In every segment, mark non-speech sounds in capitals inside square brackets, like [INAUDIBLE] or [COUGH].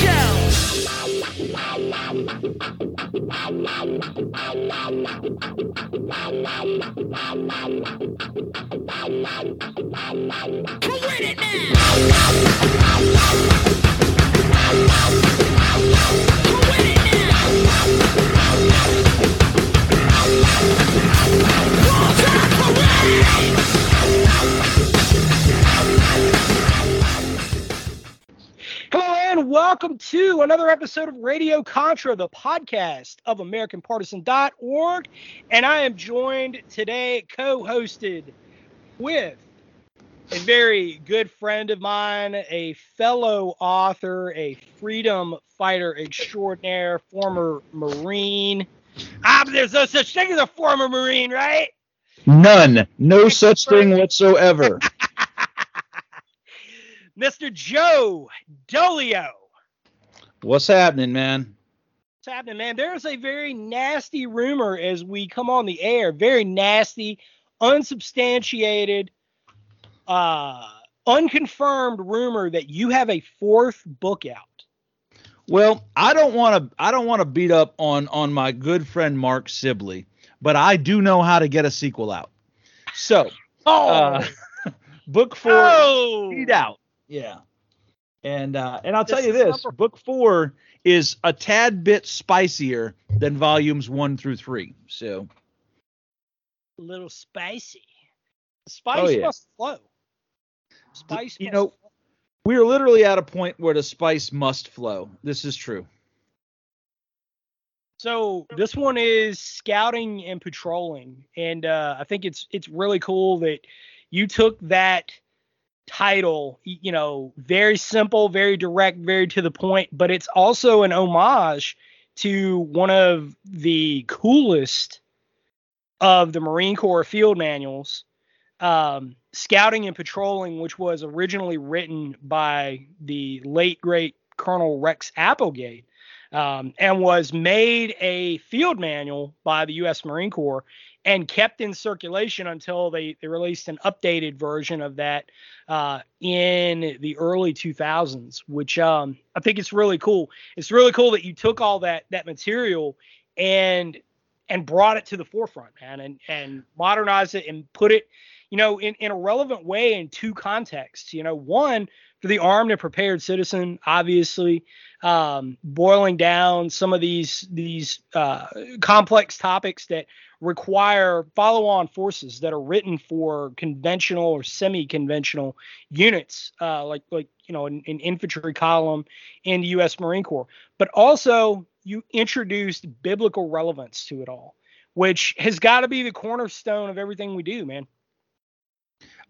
Hello to another episode of Radio Contra, the podcast of AmericanPartisan.org. And I am joined today, co hosted with a very good friend of mine, a fellow author, a freedom fighter extraordinaire, former Marine. Ah, but there's no such thing as a former Marine, right? None. No such thing whatsoever. [LAUGHS] Mr. Joe Dolio. What's happening, man? What's happening, man? There's a very nasty rumor as we come on the air. Very nasty, unsubstantiated, uh, unconfirmed rumor that you have a fourth book out. Well, I don't want to I don't want to beat up on on my good friend Mark Sibley, but I do know how to get a sequel out. So, Oh, uh, [LAUGHS] book 4 oh! beat out. Yeah. And uh and I'll tell you this, number- book 4 is a tad bit spicier than volumes 1 through 3. So, a little spicy. Spice Oh, yeah. must flow. Spice, you must know- flow. we're literally at a point where the spice must flow. This is true. So this one is scouting and patrolling, and uh, I think it's it's really cool that you took that title. You know, very simple, very direct, very to the point, but it's also an homage to one of the coolest of the Marine Corps field manuals, um, Scouting and Patrolling, which was originally written by the late great Colonel Rex Applegate um, and was made a field manual by the U.S. Marine Corps and kept in circulation until they, they released an updated version of that uh, in the early 2000s, which um, I think it's really cool. It's really cool that you took all that that material and and brought it to the forefront, man, and and modernized it and put it, you know, in, in a relevant way in two contexts. You know, one for the armed and prepared citizen, obviously, um, boiling down some of these these uh, complex topics that require follow-on forces that are written for conventional or semi-conventional units, uh, like like you know an, an infantry column in the U.S. Marine Corps. But also you introduced biblical relevance to it all, which has got to be the cornerstone of everything we do, man.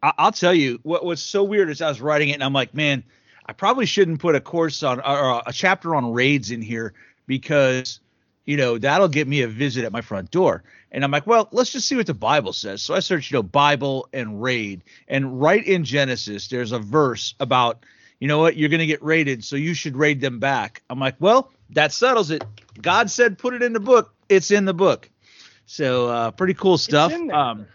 I- I'll tell you what what's so weird is I was writing it and I'm like, man, I probably shouldn't put a course on or a chapter on raids in here because you know that'll get me a visit at my front door. And I'm like, well, let's just see what the Bible says. So I searched, you know, Bible and raid, and right in Genesis, there's a verse about, you know what, you're gonna get raided, so you should raid them back. I'm like, well, that settles it. God said put it in the book. It's in the book. So uh, pretty cool stuff. Um,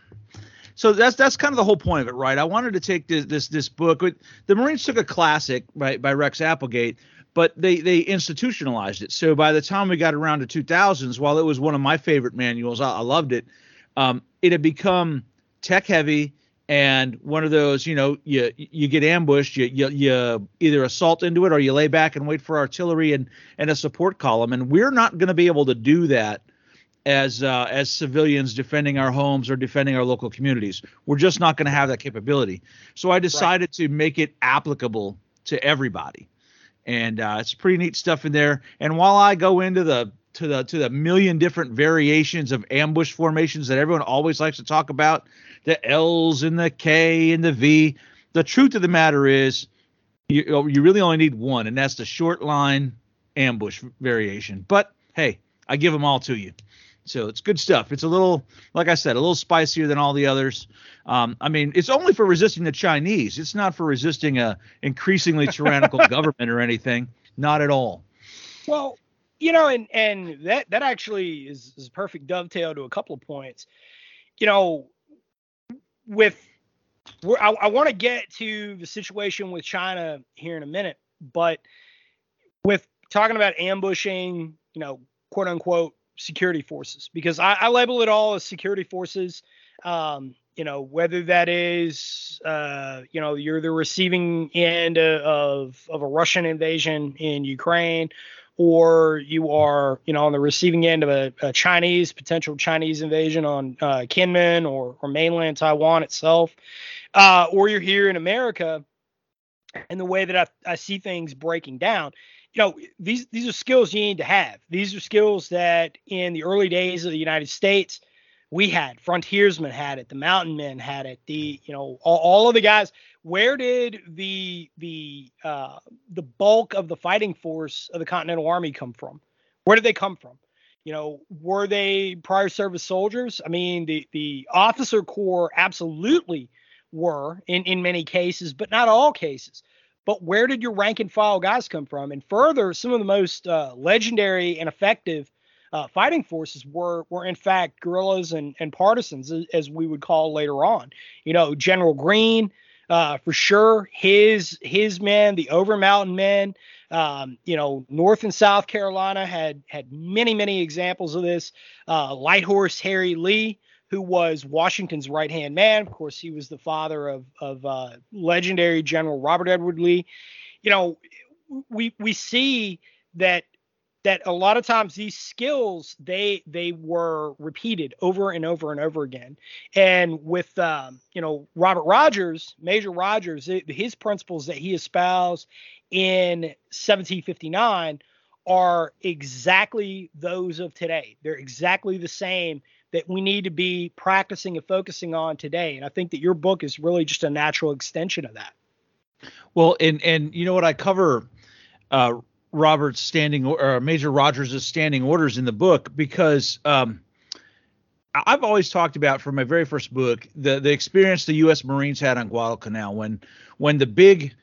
so that's that's kind of the whole point of it, right? I wanted to take this this this book. The Marines took a classic by by Rex Applegate, but they they institutionalized it. So by the time we got around to 2000s, while it was one of my favorite manuals, I, I loved it. Um, it had become tech heavy and one of those, you know, you you get ambushed, you you, you either assault into it or you lay back and wait for artillery and and a support column. And we're not going to be able to do that as uh, as civilians defending our homes or defending our local communities. We're just not going to have that capability. So I decided to make it applicable to everybody. and uh, it's pretty neat stuff in there. And while I go into the to the to the million different variations of ambush formations that everyone always likes to talk about, the L's and the K and the V, the truth of the matter is, you you really only need one, and that's the short line ambush variation. But hey, I give them all to you. So it's good stuff. It's a little, like I said, a little spicier than all the others. Um, I mean, it's only for resisting the Chinese. It's not for resisting a increasingly tyrannical [LAUGHS] government or anything. Not at all. Well, you know, and and that that actually is, is a perfect dovetail to a couple of points. You know, with I, I want to get to the situation with China here in a minute, but with talking about ambushing, you know, quote unquote security forces, because I, I label it all as security forces. Um, you know, whether that is, uh, you know, you're the receiving end of of a Russian invasion in Ukraine, or you are, you know, on the receiving end of a, a Chinese potential Chinese invasion on uh, Kinmen or or mainland Taiwan itself, uh, or you're here in America, and the way that I, I see things breaking down, you know, these these are skills you need to have. These are skills that in the early days of the United States we had. Frontiersmen had it. The Mountain Men had it. The you know all, all of the guys. Where did the the uh, the bulk of the fighting force of the Continental Army come from? Where did they come from? You know, were they prior service soldiers? I mean, the the officer corps absolutely were in in many cases, but not all cases. But where did your rank and file guys come from? And further, some of the most uh, legendary and effective uh, fighting forces were were in fact guerrillas and, and partisans, as we would call later on. You know, General Greene, uh, for sure, his his men, the Over Mountain men. Um, you know, North and South Carolina had had many many examples of this. Uh, Light Horse Harry Lee, who was Washington's right hand man. Of course, he was the father of of uh, legendary General Robert Edward Lee. You know, we we see that that a lot of times these skills they they were repeated over and over and over again and with um, you know robert rogers major rogers his principles that he espoused in 1759 are exactly those of today they're exactly the same that we need to be practicing and focusing on today. And I think that your book is really just a natural extension of that. Well, and and you know what I cover uh, Robert's standing or Major Rogers' standing orders in the book because um, I've always talked about from my very first book the the experience the U.S. Marines had on Guadalcanal when when the big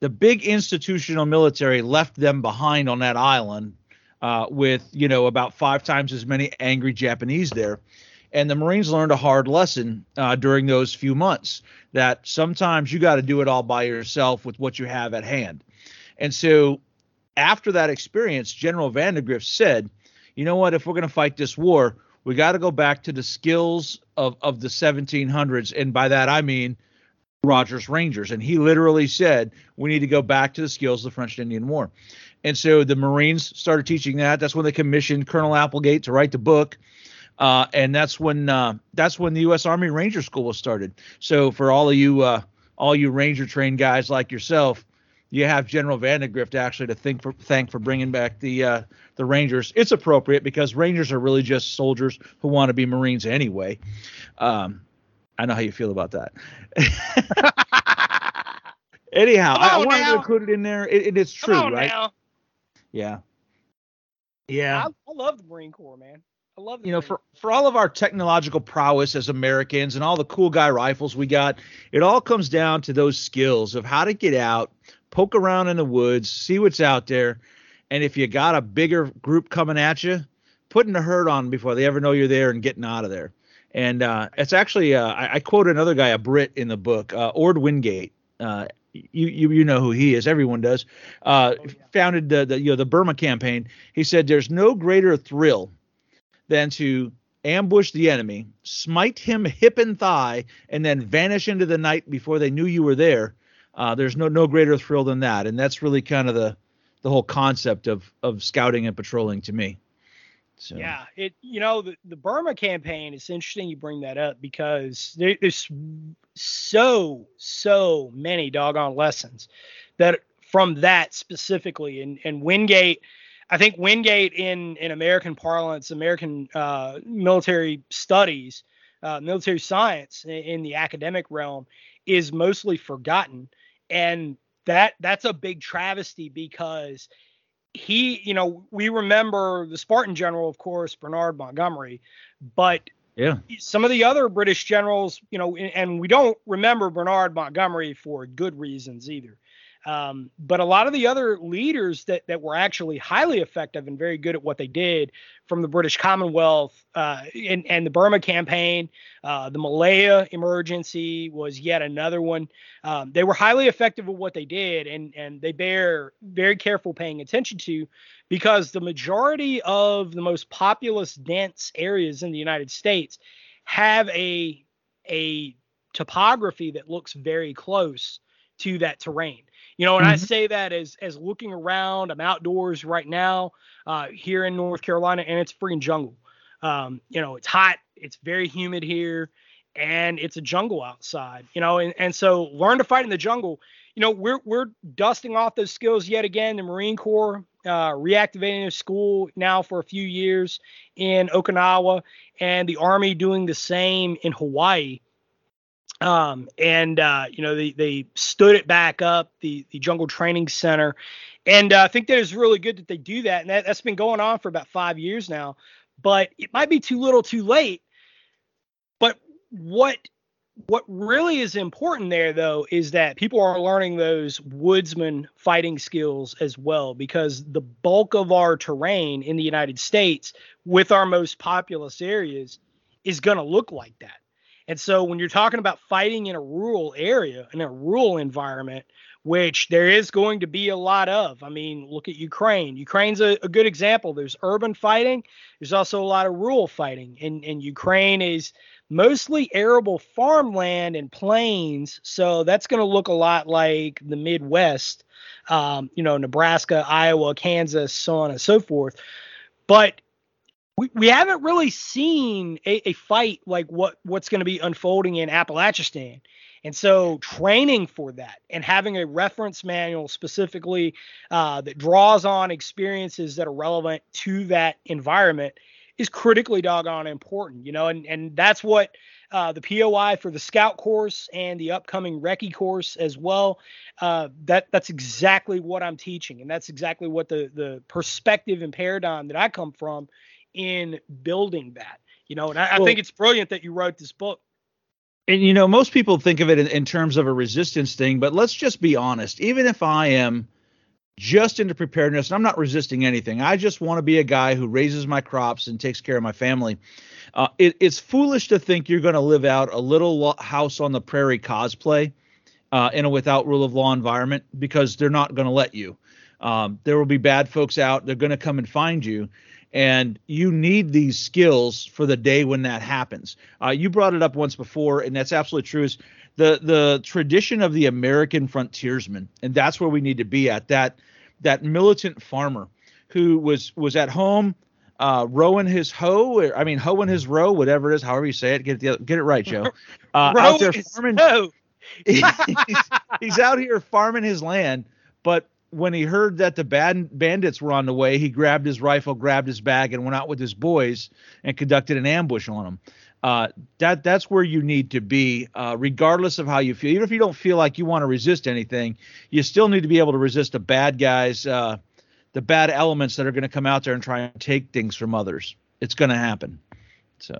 the big institutional military left them behind on that island uh, with you know about five times as many angry Japanese there. And the Marines learned a hard lesson uh, during those few months that sometimes you got to do it all by yourself with what you have at hand. And so, after that experience, General Vandegrift said, "You know what? If we're going to fight this war, we got to go back to the skills of of the 1700s, and by that I mean." Rogers Rangers, and he literally said we need to go back to the skills of the French and Indian War. And so the Marines started teaching that. That's when they commissioned Colonel Applegate to write the book. Uh, and that's when uh, that's when the U.S. Army Ranger School was started. So for all of you uh, all you Ranger trained guys like yourself, you have General Vandegrift actually to think for thank for bringing back the uh, the Rangers. It's appropriate because Rangers are really just soldiers who want to be Marines anyway. Um, I know how you feel about that. [LAUGHS] Anyhow, I, I, wanted now. to include it in there. It, it is true, right? Now. Yeah. Yeah. I, I, love the Marine Corps, man. I love You know, for for all of our technological prowess as Americans and all the cool guy rifles we got, it all comes down to those skills of how to get out, poke around in the woods, see what's out there, and if you got a bigger group coming at you, putting the hurt on before they ever know you're there and getting out of there. And uh, it's actually uh, I, I, quote another guy, a Brit in the book, uh, Ord Wingate. Uh, you, you you know who he is. Everyone does. Uh, oh, yeah. Founded the, the you know the Burma campaign. He said there's no greater thrill than to ambush the enemy, smite him hip and thigh, and then vanish into the night before they knew you were there. Uh, there's no no greater thrill than that, and that's really kind of the the whole concept of of scouting and patrolling to me. So. Yeah, it you know the, the Burma campaign. It's interesting you bring that up because there, there's so so many doggone lessons that from that specifically. And and Wingate, I think Wingate in in American parlance, American uh, military studies, uh, military science in, in the academic realm is mostly forgotten, and that that's a big travesty because he, you know, we remember the Spartan general, of course, Bernard Montgomery, but yeah, some of the other British generals, you know, and we don't remember Bernard Montgomery for good reasons either. Um, but a lot of the other leaders that that were actually highly effective and very good at what they did, from the British Commonwealth uh, and, and the Burma campaign, uh, the Malaya emergency was yet another one. Um, they were highly effective at what they did, and and they bear very careful paying attention to, because the majority of the most populous, dense areas in the United States have a a topography that looks very close to that terrain. You know, and mm-hmm. I say that as as looking around. I'm outdoors right now uh, here in North Carolina, and it's freaking jungle. Um, you know, it's hot, it's very humid here, and it's a jungle outside. You know, and and so learn to fight in the jungle. You know, we're we're dusting off those skills yet again. The Marine Corps uh, reactivating a school now for a few years in Okinawa, and the Army doing the same in Hawaii. Um, and uh, you know they they stood it back up the the Jungle Training Center, and uh, I think that is really good that they do that, and that, that's been going on for about five years now. But it might be too little, too late. But what what really is important there though is that people are learning those woodsman fighting skills as well because the bulk of our terrain in the United States with our most populous areas is going to look like that and so when you're talking about fighting in a rural area, in a rural environment, which there is going to be a lot of, I mean, look at Ukraine. Ukraine's a, a good example. There's urban fighting, there's also a lot of rural fighting. And, and Ukraine is mostly arable farmland and plains. So that's going to look a lot like the Midwest, um, you know, Nebraska, Iowa, Kansas, so on and so forth. But we, we haven't really seen a, a fight like what what's going to be unfolding in Appalachistan. And so training for that and having a reference manual specifically uh, that draws on experiences that are relevant to that environment is critically doggone important, you know, and, and that's what uh, the POI for the scout course and the upcoming recce course as well. Uh, that that's exactly what I'm teaching. And that's exactly what the, the perspective and paradigm that I come from in building that. You know, and I, well, I think it's brilliant that you wrote this book. And you know, most people think of it in, in terms of a resistance thing, but let's just be honest. Even if I am just into preparedness and I'm not resisting anything. I just want to be a guy who raises my crops and takes care of my family. Uh, it, it's foolish to think you're going to live out a little house on the prairie cosplay uh, in a without rule of law environment because they're not going to let you. Um, there will be bad folks out. They're going to come and find you and you need these skills for the day when that happens. Uh, you brought it up once before, and that's absolutely true. Is the the tradition of the American frontiersman, and that's where we need to be at that that militant farmer who was was at home uh, rowing his hoe, or, I mean hoeing his row, whatever it is, however you say it, get it, get it right, Joe. [LAUGHS] Uh, out there farming. [LAUGHS] he's, he's out here farming his land, but when he heard that the bad bandits were on the way, he grabbed his rifle, grabbed his bag, and went out with his boys and conducted an ambush on them. Uh, that that's where you need to be, uh, regardless of how you feel. Even if you don't feel like you want to resist anything, you still need to be able to resist the bad guys, uh, the bad elements that are going to come out there and try and take things from others. It's going to happen. So.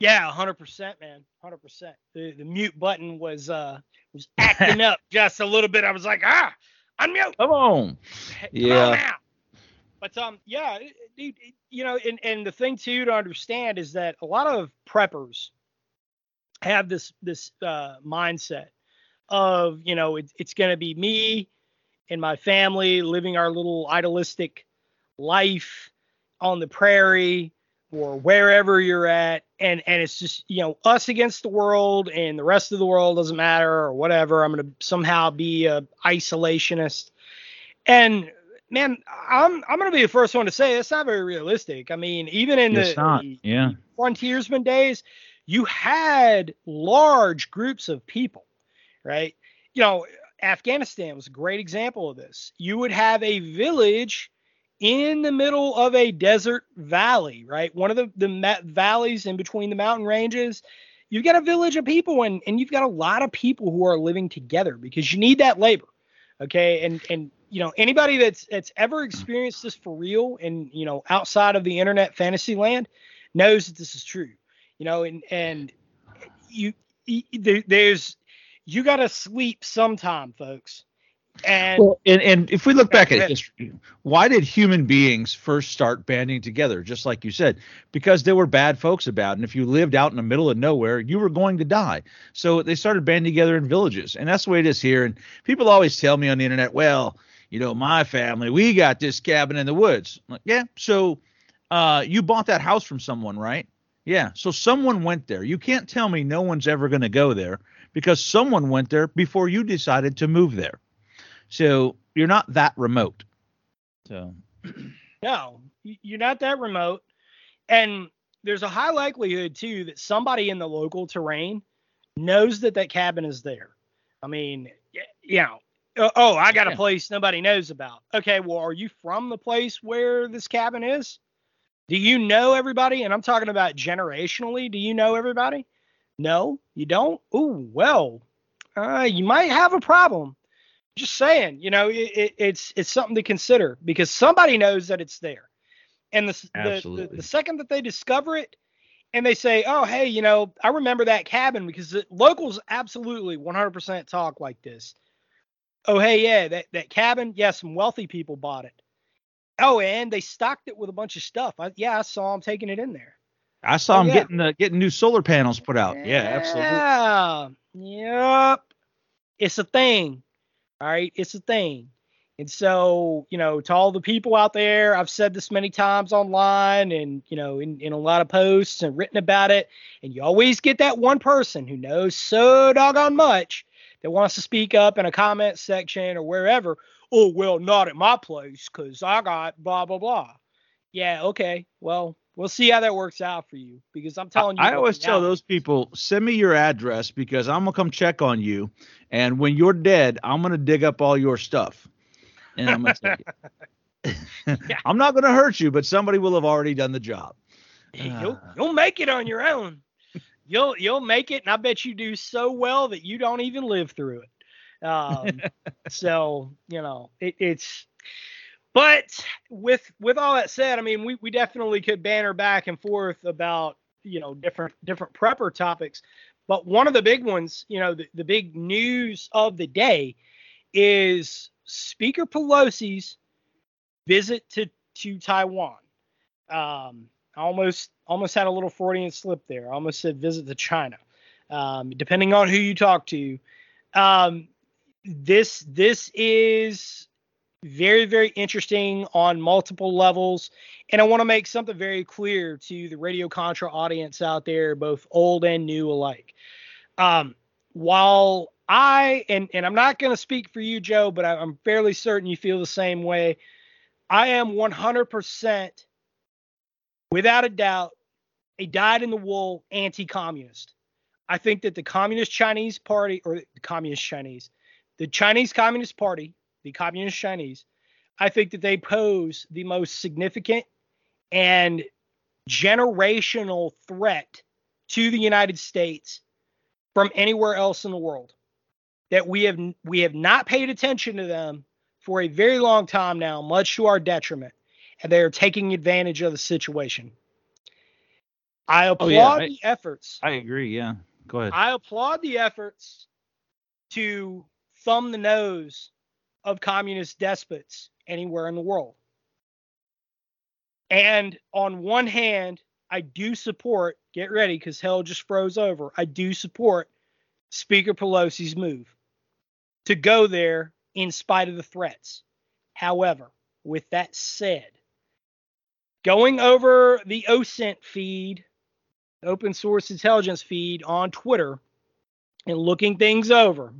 Yeah, hundred percent, man, hundred percent. The the mute button was uh was acting up [LAUGHS] just a little bit. I was like, ah, unmute. Come on. Come yeah. On but um, yeah, dude, you know, and and the thing too to understand is that a lot of preppers have this this uh, mindset of you know it, it's going to be me and my family living our little idealistic life on the prairie or wherever you're at and and it's just you know us against the world and the rest of the world doesn't matter or whatever i'm going to somehow be a isolationist and man i'm i'm going to be the first one to say it's not very realistic i mean even in it's the, not. the yeah frontiersman days you had large groups of people, right? You know, Afghanistan was a great example of this. You would have a village in the middle of a desert valley, right? One of the, the ma- valleys in between the mountain ranges. You've got a village of people and, and you've got a lot of people who are living together because you need that labor. Okay. And, and, you know, anybody that's, that's ever experienced this for real and, you know, outside of the internet fantasy land knows that this is true, you know, and, and you, you there's, you got to sleep sometime, folks. And, well, and and if we look back at history, why did human beings first start banding together? Just like you said, because there were bad folks about, and if you lived out in the middle of nowhere, you were going to die. So they started banding together in villages, and that's the way it is here. And people always tell me on the internet, well, you know, my family, we got this cabin in the woods. Like, yeah, so uh, you bought that house from someone, right? Yeah, so someone went there. You can't tell me no one's ever going to go there because someone went there before you decided to move there. So you're not that remote. So no, you're not that remote. And there's a high likelihood too that somebody in the local terrain knows that that cabin is there. I mean, you know, oh, I got a place nobody knows about. Okay, well, are you from the place where this cabin is? Do you know everybody? And I'm talking about generationally. Do you know everybody? No, you don't. Oh, well, uh, you might have a problem just saying, you know, it, it, it's it's something to consider because somebody knows that it's there, and the the, the, the second that they discover it, and they say, oh hey, you know, I remember that cabin because the, locals absolutely 100% talk like this. Oh hey, yeah, that that cabin, yeah, some wealthy people bought it. Oh, and they stocked it with a bunch of stuff. I, yeah, I saw them taking it in there. I saw oh, them yeah. getting the getting new solar panels put out. Yeah, yeah absolutely. Yeah. Yep. It's a thing. All right, it's a thing. And so, you know, to all the people out there, I've said this many times online and, you know, in, in a lot of posts and written about it. And you always get that one person who knows so doggone much that wants to speak up in a comment section or wherever. Oh, well, not at my place because I got blah, blah, blah. Yeah, okay. Well, we'll see how that works out for you because I'm telling you. I always tell those people, send me your address because I'm gonna come check on you, and when you're dead, I'm gonna dig up all your stuff, and I'm gonna take [LAUGHS] it. I'm not gonna hurt you, but somebody will have already done the job. You'll you'll make it on your own. You'll you'll make it, and I bet you do so well that you don't even live through it. Um, [LAUGHS] so you know it, it's but with with all that said, I mean, we, we definitely could banter back and forth about you know different different prepper topics. But one of the big ones, you know, the, the big news of the day is Speaker Pelosi's visit to to Taiwan. Um, I almost almost had a little Freudian slip there. I almost said visit to China. Um, depending on who you talk to, um, this this is very, very interesting on multiple levels. And I want to make something very clear to the Radio Contra audience out there, both old and new alike. Um, while I, and, and I'm not going to speak for you, Joe, but I, I'm fairly certain you feel the same way. I am 100%, without a doubt, a dyed in the wool anti communist. I think that the Communist Chinese Party, or the Communist Chinese, the Chinese Communist Party the communist Chinese, I think that they pose the most significant and generational threat to the United States from anywhere else in the world. That we have we have not paid attention to them for a very long time now, much to our detriment, and they are taking advantage of the situation. I applaud oh, yeah. I, the efforts. I agree. Yeah, go ahead. I applaud the efforts to thumb the nose of communist despots anywhere in the world. And on one hand, I do support, get ready because hell just froze over. I do support Speaker Pelosi's move to go there in spite of the threats. However, with that said, going over the OSINT feed, open source intelligence feed on Twitter, and looking things over,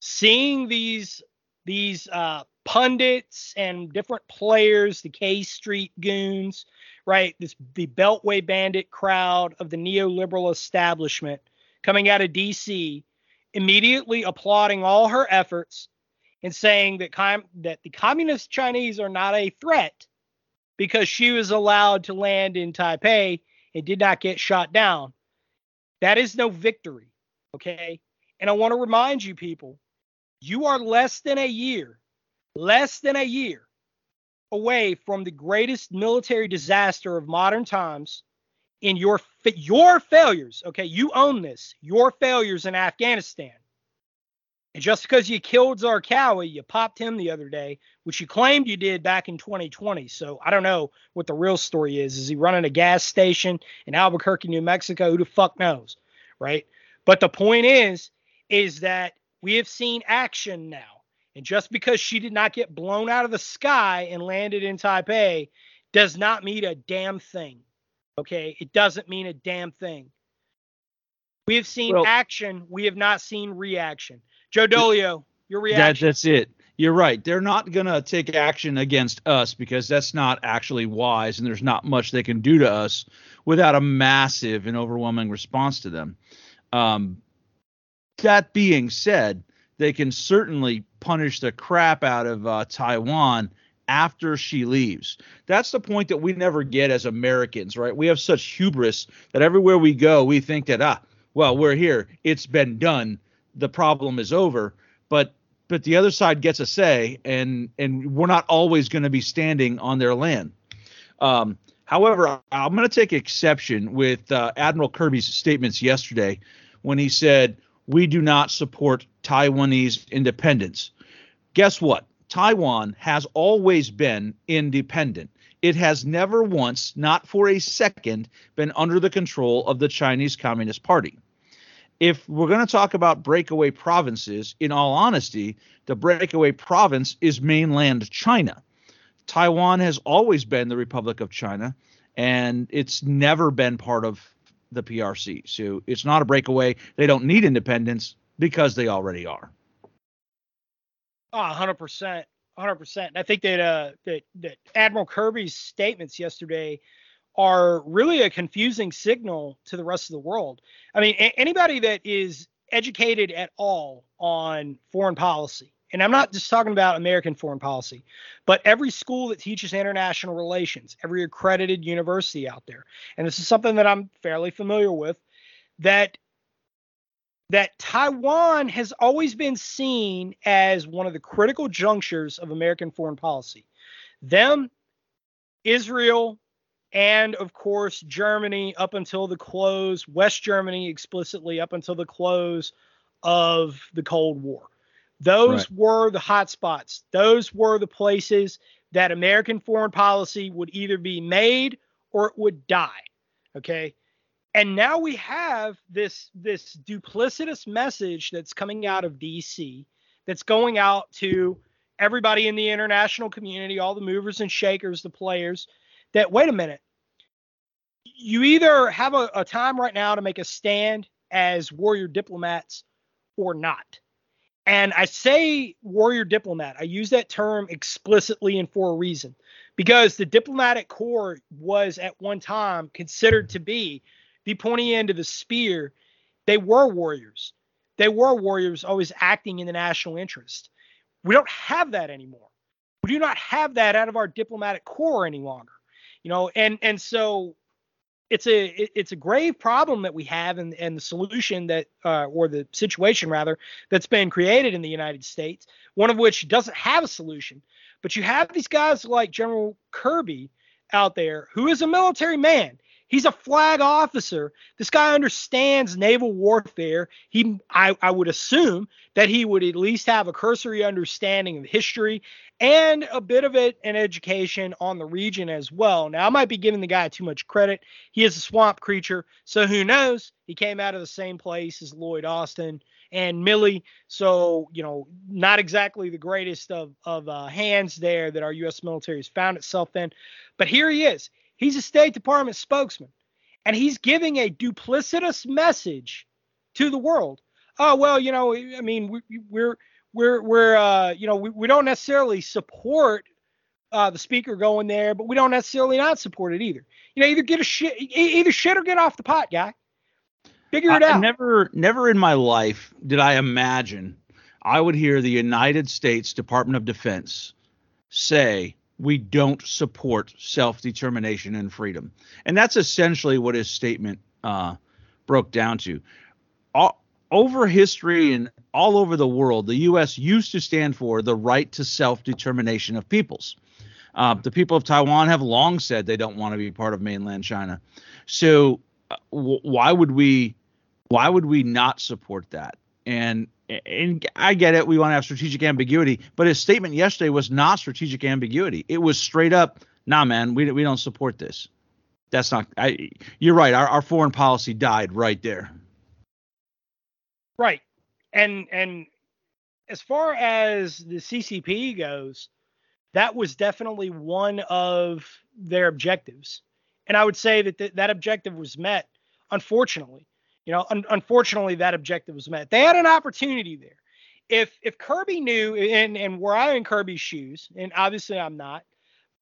seeing these these uh, pundits and different players, the K Street goons, right? This the Beltway bandit crowd of the neoliberal establishment coming out of DC, immediately applauding all her efforts and saying that com- that the communist Chinese are not a threat because she was allowed to land in Taipei and did not get shot down. That is no victory, okay? And I want to remind you people, you are less than a year, less than a year away from the greatest military disaster of modern times in your your failures, okay? You own this. Your failures in Afghanistan and just because you killed Zarqawi, you popped him the other day, which you claimed you did back in 2020. So I don't know what the real story is. Is he running a gas station in Albuquerque, New Mexico? Who the fuck knows, right? But the point is, is that we have seen action now. And just because she did not get blown out of the sky and landed in Taipei does not mean a damn thing. Okay? It doesn't mean a damn thing. We have seen well, action. We have not seen reaction. Joe Dolio, your reaction. That, that's it. You're right. They're not going to take action against us because that's not actually wise, and there's not much they can do to us without a massive and overwhelming response to them. Um, that being said, they can certainly punish the crap out of uh, Taiwan after she leaves. That's the point that we never get as Americans, right? We have such hubris that everywhere we go, we think that, ah, well, we're here. It's been done the problem is over. But but the other side gets a say, and and we're not always going to be standing on their land. Um, however, I'm going to take exception with uh, Admiral Kirby's statements yesterday when he said we do not support Taiwanese independence. Guess what? Taiwan has always been independent. It has never once, not for a second, been under the control of the Chinese Communist Party if we're going to talk about breakaway provinces, in all honesty, the breakaway province is mainland China. Taiwan has always been the Republic of China, and it's never been part of the PRC. So it's not a breakaway. They don't need independence because they already are. Oh, 100%. 100%. I think that uh that that Admiral Kirby's statements yesterday are really a confusing signal to the rest of the world. I mean, a- anybody that is educated at all on foreign policy, and I'm not just talking about American foreign policy, but every school that teaches international relations, every accredited university out there, and this is something that I'm fairly familiar with, that that Taiwan has always been seen as one of the critical junctures of American foreign policy. Them, Israel, and of course Germany up until the close, West Germany explicitly up until the close of the Cold War. Those right. were the hot spots. Those were the places that American foreign policy would either be made or it would die. Okay. And now we have this this duplicitous message that's coming out of DC that's going out to everybody in the international community, all the movers and shakers, the players, that wait a minute, you either have a, a time right now to make a stand as warrior diplomats or not. And I say warrior diplomat, I use that term explicitly and for a reason because the diplomatic corps was at one time considered to be the pointy end of the spear. They were warriors. They were warriors always acting in the national interest. We don't have that anymore. We do not have that out of our diplomatic corps any longer. You know, and and so it's a it's a grave problem that we have and and the solution that uh, or the situation rather that's been created in the United States one of which doesn't have a solution. But you have these guys like General Kirby out there who is a military man He's a flag officer. This guy understands naval warfare. He, I, I would assume that he would at least have a cursory understanding of history and a bit of it an education on the region as well. Now, I might be giving the guy too much credit. He is a swamp creature, so who knows? He came out of the same place as Lloyd Austin and Milley, so you know, not exactly the greatest of of uh, hands there that our U.S. military has found itself in. But here he is. He's a State Department spokesman, and he's giving a duplicitous message to the world. Oh well, you know, I mean, we, we're we're we're uh, you know we, we don't necessarily support uh, the speaker going there, but we don't necessarily not support it either. You know, either get a shit, either shit or get off the pot, guy. Figure it I, out. Never, never in my life did I imagine I would hear the United States Department of Defense say we don't support self-determination and freedom, and that's essentially what his statement uh, broke down to. All, over history and all over the world, the U.S. used to stand for the right to self-determination of peoples. Uh, the people of Taiwan have long said they don't want to be part of mainland China. So uh, w- why would we why would we not support that? And and I get it, we want to have strategic ambiguity, but his statement yesterday was not strategic ambiguity. It was straight up, nah, man, we we don't support this. That's not. I. You're right. Our our foreign policy died right there. Right. And and as far as the CCP goes, that was definitely one of their objectives. And I would say that th- that objective was met, unfortunately. You know, un- unfortunately, that objective was met. They had an opportunity there. If if Kirby knew, and and were I in Kirby's shoes, and obviously I'm not,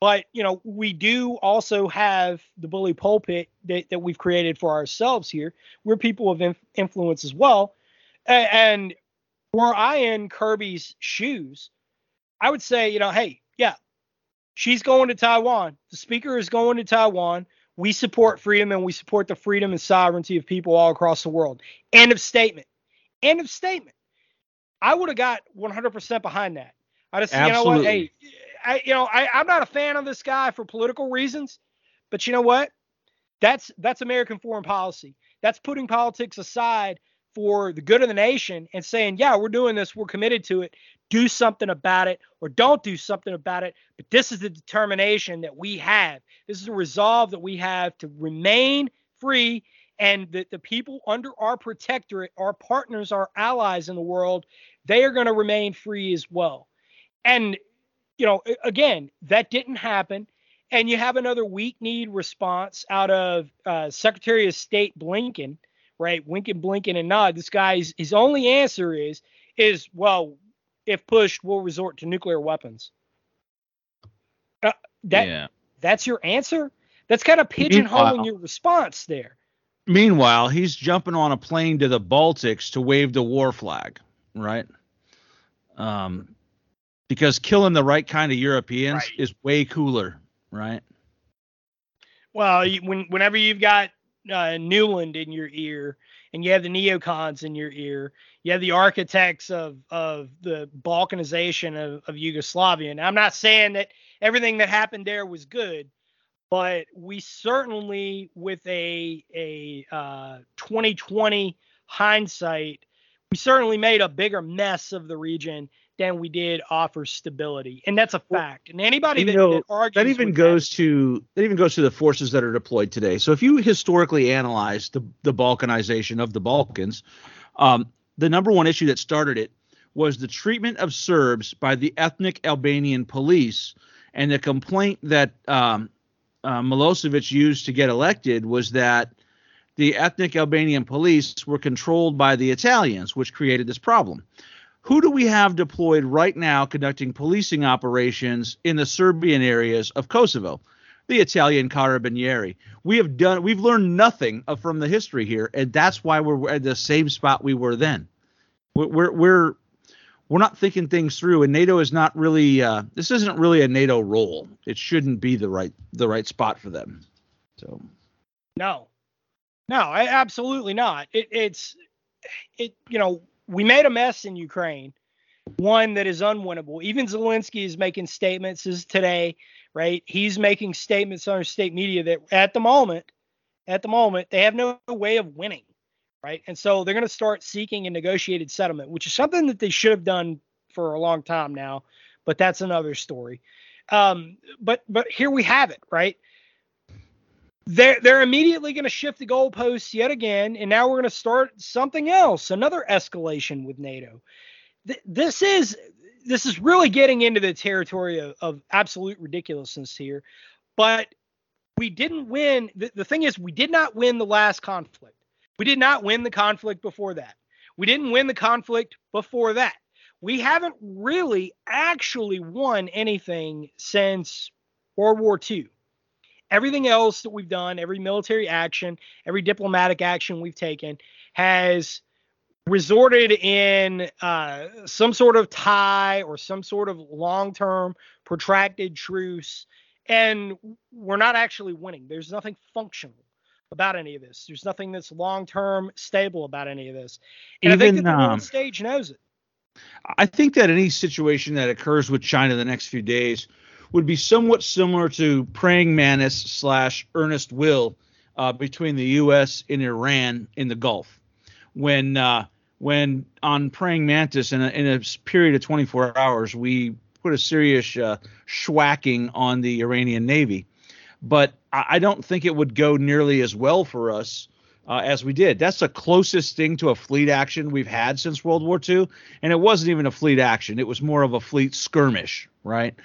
but you know, we do also have the bully pulpit that, that we've created for ourselves here. We're people of inf- influence as well, and, and were I in Kirby's shoes, I would say, you know, hey, yeah, she's going to Taiwan. The speaker is going to Taiwan. We support freedom and we support the freedom and sovereignty of people all across the world. End of statement. End of statement. I would have got 100% behind that. I just, Absolutely. you know what? Hey, I, you know, I, I'm not a fan of this guy for political reasons, but you know what? That's that's American foreign policy. That's putting politics aside for the good of the nation and saying, yeah, we're doing this, we're committed to it, do something about it or don't do something about it. But this is the determination that we have. This is a resolve that we have to remain free and that the people under our protectorate, our partners, our allies in the world, they are going to remain free as well. And, you know, again, that didn't happen. And you have another weak kneed response out of uh, Secretary of State Blinken right? Winking, blinking, and nod. This guy's his only answer is is well, if pushed, we'll resort to nuclear weapons. Uh, that yeah. that's your answer. That's kind of pigeonholing your response there. Meanwhile, he's jumping on a plane to the Baltics to wave the war flag, right? Um, because killing the right kind of Europeans right. is way cooler, right? Well, when whenever you've got uh, Nuland in your ear, and you have the neocons in your ear. You have the architects of of the balkanization of, of Yugoslavia. And I'm not saying that everything that happened there was good, but we certainly, with a a uh, 2020 hindsight, we certainly made a bigger mess of the region than we did offer stability, and that's a fact. And anybody that, know, that argues that even goes that, to that even goes to the forces that are deployed today. So if you historically analyze the the balkanization of the Balkans, um, the number one issue that started it was the treatment of Serbs by the ethnic Albanian police, and the complaint that um, uh, Milosevic used to get elected was that the ethnic Albanian police were controlled by the Italians, which created this problem who do we have deployed right now conducting policing operations in the Serbian areas of Kosovo? The Italian Carabinieri. We have done. We've learned nothing from the history here, and that's why we're at the same spot we were then. We're we're we're, not thinking things through, and NATO is not really. Uh, this isn't really a NATO role. It shouldn't be the right the right spot for them. So. No, no, absolutely not. It, it's it. You know, we made a mess in Ukraine, one that is unwinnable. Even Zelensky is making statements as today, right? He's making statements on state media that at the moment, at the moment, they have no way of winning, right? And so they're going to start seeking a negotiated settlement, which is something that they should have done for a long time now, but that's another story. Um, but but here we have it, right? they're they're immediately going to shift the goalposts yet again, and now we're going to start something else, another escalation with NATO. Th- this is this is really getting into the territory of, of absolute ridiculousness here, but we didn't win. The, the thing is, we did not win the last conflict. We did not win the conflict before that. We didn't win the conflict before that. we haven't really actually won anything since World War II. Everything else that we've done, every military action, every diplomatic action we've taken, has resorted in uh, some sort of tie or some sort of long term protracted truce. And we're not actually winning. There's nothing functional about any of this. There's nothing that's long term stable about any of this. And Even, I think that the um, stage knows it. I think that any situation that occurs with China the next few days would be somewhat similar to praying mantis slash earnest will uh, between the U.S. and Iran in the Gulf. When uh, when on praying mantis in a, in a period of 24 hours, we put a serious uh, schwacking on the Iranian Navy. But I, don't think it would go nearly as well for us uh, as we did. That's the closest thing to a fleet action we've had since World War II, and it wasn't even a fleet action; it was more of a fleet skirmish, right?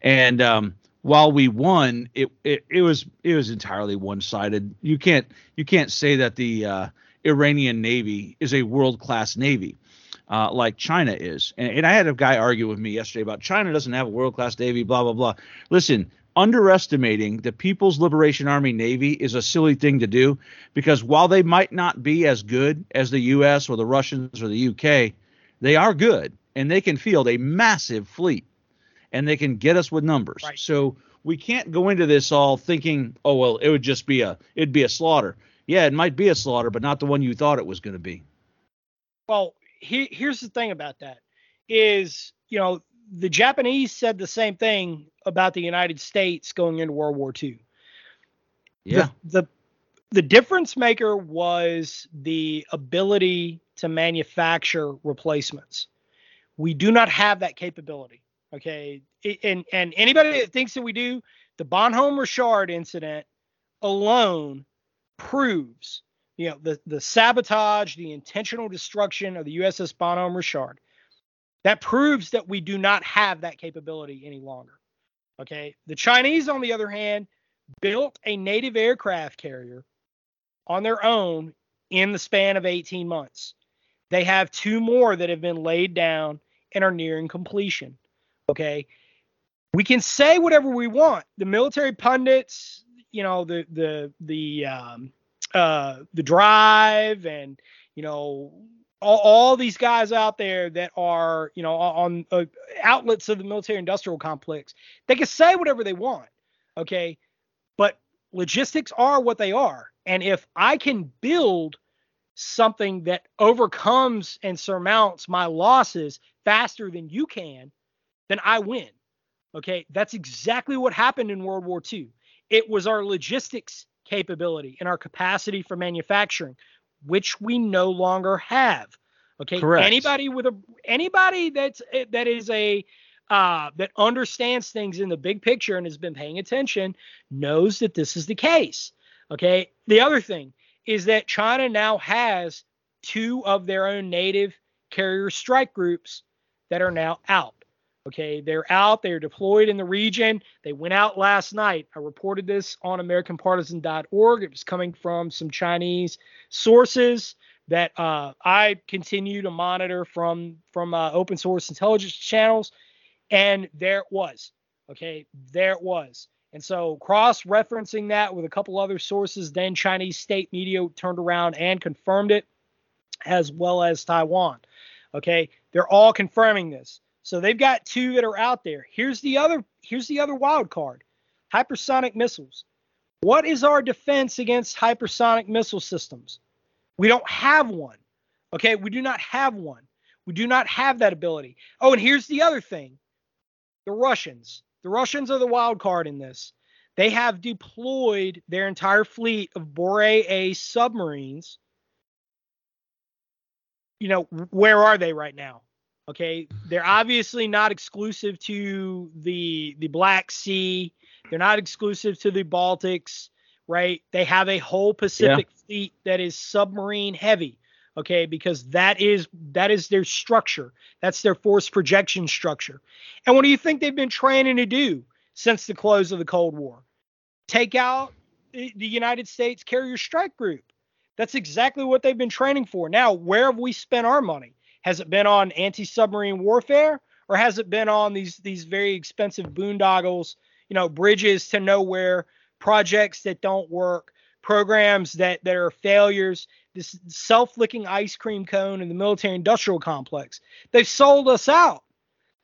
And um, while we won, it, it it was it was entirely one-sided. You can't you can't say that the uh, Iranian Navy is a world-class navy. Uh, like China is, and, and I had a guy argue with me yesterday about China doesn't have a world-class navy, blah blah blah. Listen, underestimating the People's Liberation Army Navy is a silly thing to do because while they might not be as good as the US or the Russians or the UK, they are good and they can field a massive fleet and they can get us with numbers. Right. So we can't go into this all thinking, oh well, it would just be a it'd be a slaughter. Yeah, it might be a slaughter, but not the one you thought it was going to be. Well, he, here's the thing about that is, you know, the Japanese said the same thing about the United States going into World War II. Yeah. The, the the difference maker was the ability to manufacture replacements. We do not have that capability. Okay. And and anybody that thinks that we do, the Bonhomme Richard incident alone proves you know the the sabotage, the intentional destruction of the USS Bonhomme Richard. That proves that we do not have that capability any longer. Okay. The Chinese, on the other hand, built a native aircraft carrier on their own in the span of 18 months. They have two more that have been laid down and are nearing completion. Okay. We can say whatever we want. The military pundits, you know, the the the um, uh, the drive and you know all, all these guys out there that are you know on uh, outlets of the military industrial complex they can say whatever they want okay? But logistics are what they are. And if i can build something that overcomes and surmounts my losses faster than you can then i win okay? That's exactly what happened in world war ii it was our logistics capability and our capacity for manufacturing which we no longer have. Okay? Correct. anybody with a anybody that's that is a uh, that understands things in the big picture and has been paying attention knows that this is the case. Okay? The other thing is that china now has two of their own native carrier strike groups that are now out Okay, they're out, they're deployed in the region. They went out last night. I reported this on AmericanPartisan.org. It was coming from some Chinese sources that uh, I continue to monitor from from uh, open source intelligence channels, and there it was. Okay, there it was. And so cross-referencing that with a couple other sources, then Chinese state media turned around and confirmed it, as well as Taiwan. Okay, they're all confirming this. So they've got two that are out there. Here's the other here's the other wild card. Hypersonic missiles. What is our defense against hypersonic missile systems? We don't have one. Okay, we do not have one. We do not have that ability. Oh, and here's the other thing. The Russians. The Russians are the wild card in this. They have deployed their entire fleet of Borei A submarines. You know, where are they right now? Okay, they're obviously not exclusive to the the Black Sea. They're not exclusive to the Baltics, right? They have a whole Pacific fleet that is submarine heavy. Okay, because that is that is their structure. That's their force projection structure. And what do you think they've been training to do since the close of the Cold War? Take out the the United States Carrier Strike Group. That's exactly what they've been training for. Now, where have we spent our money? Has it been on anti-submarine warfare, or has it been on these these very expensive boondoggles, you know, bridges to nowhere, projects that don't work, programs that that are failures? This self-licking ice cream cone in the military-industrial complex. They've sold us out.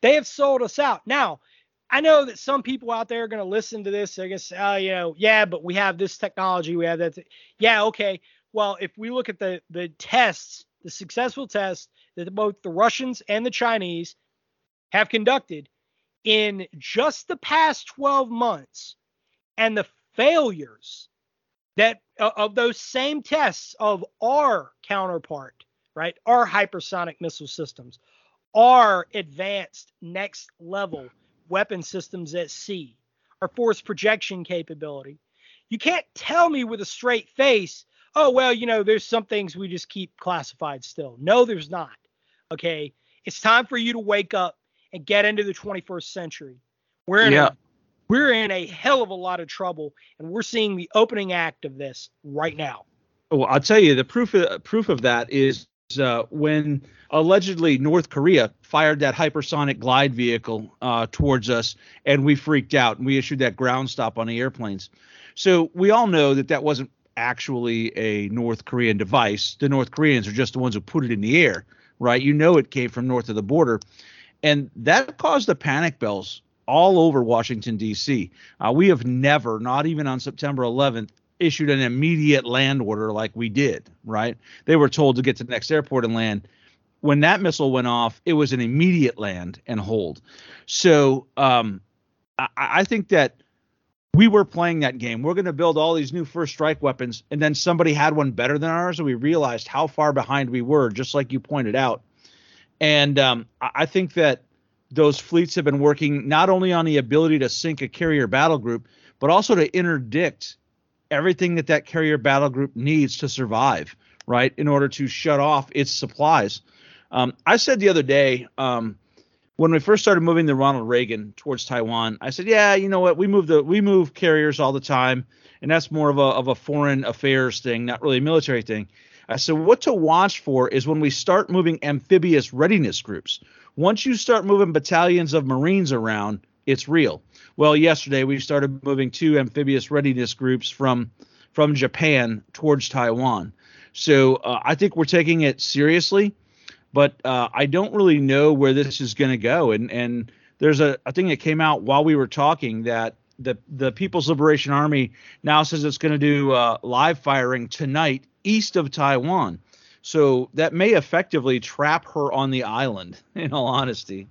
They have sold us out. Now, I know that some people out there are going to listen to this. I guess, uh, you know, yeah, but we have this technology. We have that. Th- yeah, okay. Well, if we look at the the tests, the successful tests that both the Russians and the Chinese have conducted in just the past 12 months, and the failures that uh, of those same tests of our counterpart, right? Our hypersonic missile systems, our advanced next level weapon systems at sea, our force projection capability. You can't tell me with a straight face, oh, well, you know, there's some things we just keep classified still. No, there's not. Okay. It's time for you to wake up and get into the 21st century. We're in yeah. a, we're in a hell of a lot of trouble, and we're seeing the opening act of this right now. Well, I'll tell you the proof of, proof of that is uh, when allegedly North Korea fired that hypersonic glide vehicle uh, towards us, and we freaked out and we issued that ground stop on the airplanes. So we all know that that wasn't actually a North Korean device. The North Koreans are just the ones who put it in the air, right? You know it came from north of the border, and that caused the panic bells all over Washington D.C. Uh, we have never, not even on September 11th, issued an immediate land order like we did, right? They were told to get to the next airport and land. When that missile went off, it was an immediate land and hold. So um, I, I think that we were playing that game. We're going to build all these new first strike weapons, and then somebody had one better than ours, and we realized how far behind we were, just like you pointed out. And um, I think that those fleets have been working not only on the ability to sink a carrier battle group, but also to interdict everything that that carrier battle group needs to survive, right? In order to shut off its supplies. Um, I said the other day um, when we first started moving the Ronald Reagan towards Taiwan, I said, yeah, you know what? We move the we move carriers all the time, and that's more of a of a foreign affairs thing, not really a military thing. I said, what to watch for is when we start moving amphibious readiness groups. Once you start moving battalions of Marines around, it's real. Well, yesterday we started moving two amphibious readiness groups from from Japan towards Taiwan. So uh, I think we're taking it seriously, but uh, I don't really know where this is going to go. And and there's a, a thing that came out while we were talking that the the People's Liberation Army now says it's going to do uh, live firing tonight east of Taiwan. So that may effectively trap her on the island. [LAUGHS] In all honesty.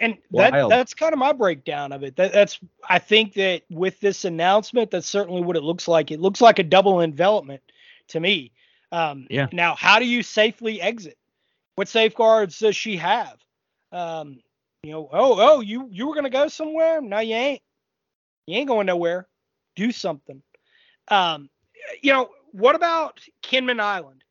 And that, that's kind of my breakdown of it. That, that's I think that with this announcement, that's certainly what it looks like. It looks like a double envelopment to me. Um, yeah. Now, how do you safely exit? What safeguards does she have? Um, you know, oh, oh, you you were gonna go somewhere? No, you ain't. You ain't going nowhere. Do something. Um, you know, what about Kinmen Island?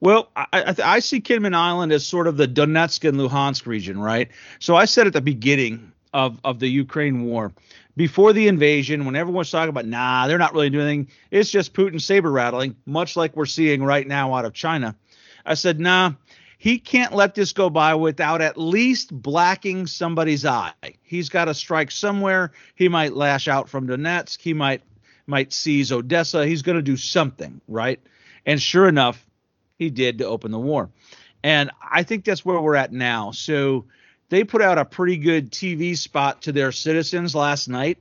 Well, I, I, I, see Kinmen Island as sort of the Donetsk and Luhansk region, right? So I said at the beginning of, of the Ukraine war, before the invasion, when everyone's talking about, nah, they're not really doing anything, it's just Putin saber rattling, much like we're seeing right now out of China. I said, nah, he can't let this go by without at least blacking somebody's eye. He's got to strike somewhere. He might lash out from Donetsk. He might might seize Odessa. He's going to do something, right? And sure enough, he did to open the war. And I think that's where we're at now. So they put out a pretty good TV spot to their citizens last night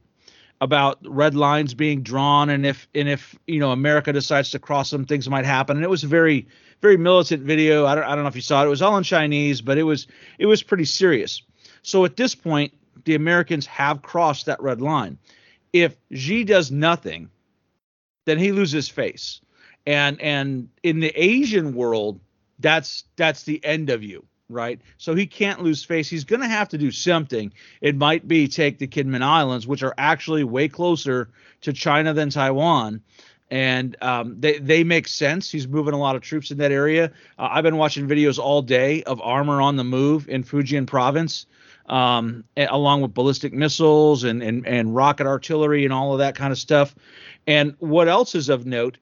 about red lines being drawn and if and if you know America decides to cross them things might happen and it was very very militant video I don't, I don't know if you saw it it was all in Chinese but it was it was pretty serious so at this point the Americans have crossed that red line if Xi does nothing then he loses face and and in the Asian world, that's that's the end of you, right? So he can't lose face. He's going to have to do something. It might be take the Kinmen Islands, which are actually way closer to China than Taiwan. And um, they they make sense. He's moving a lot of troops in that area. Uh, I've been watching videos all day of armor on the move in Fujian province, um, along with ballistic missiles and, and and rocket artillery and all of that kind of stuff. And what else is of note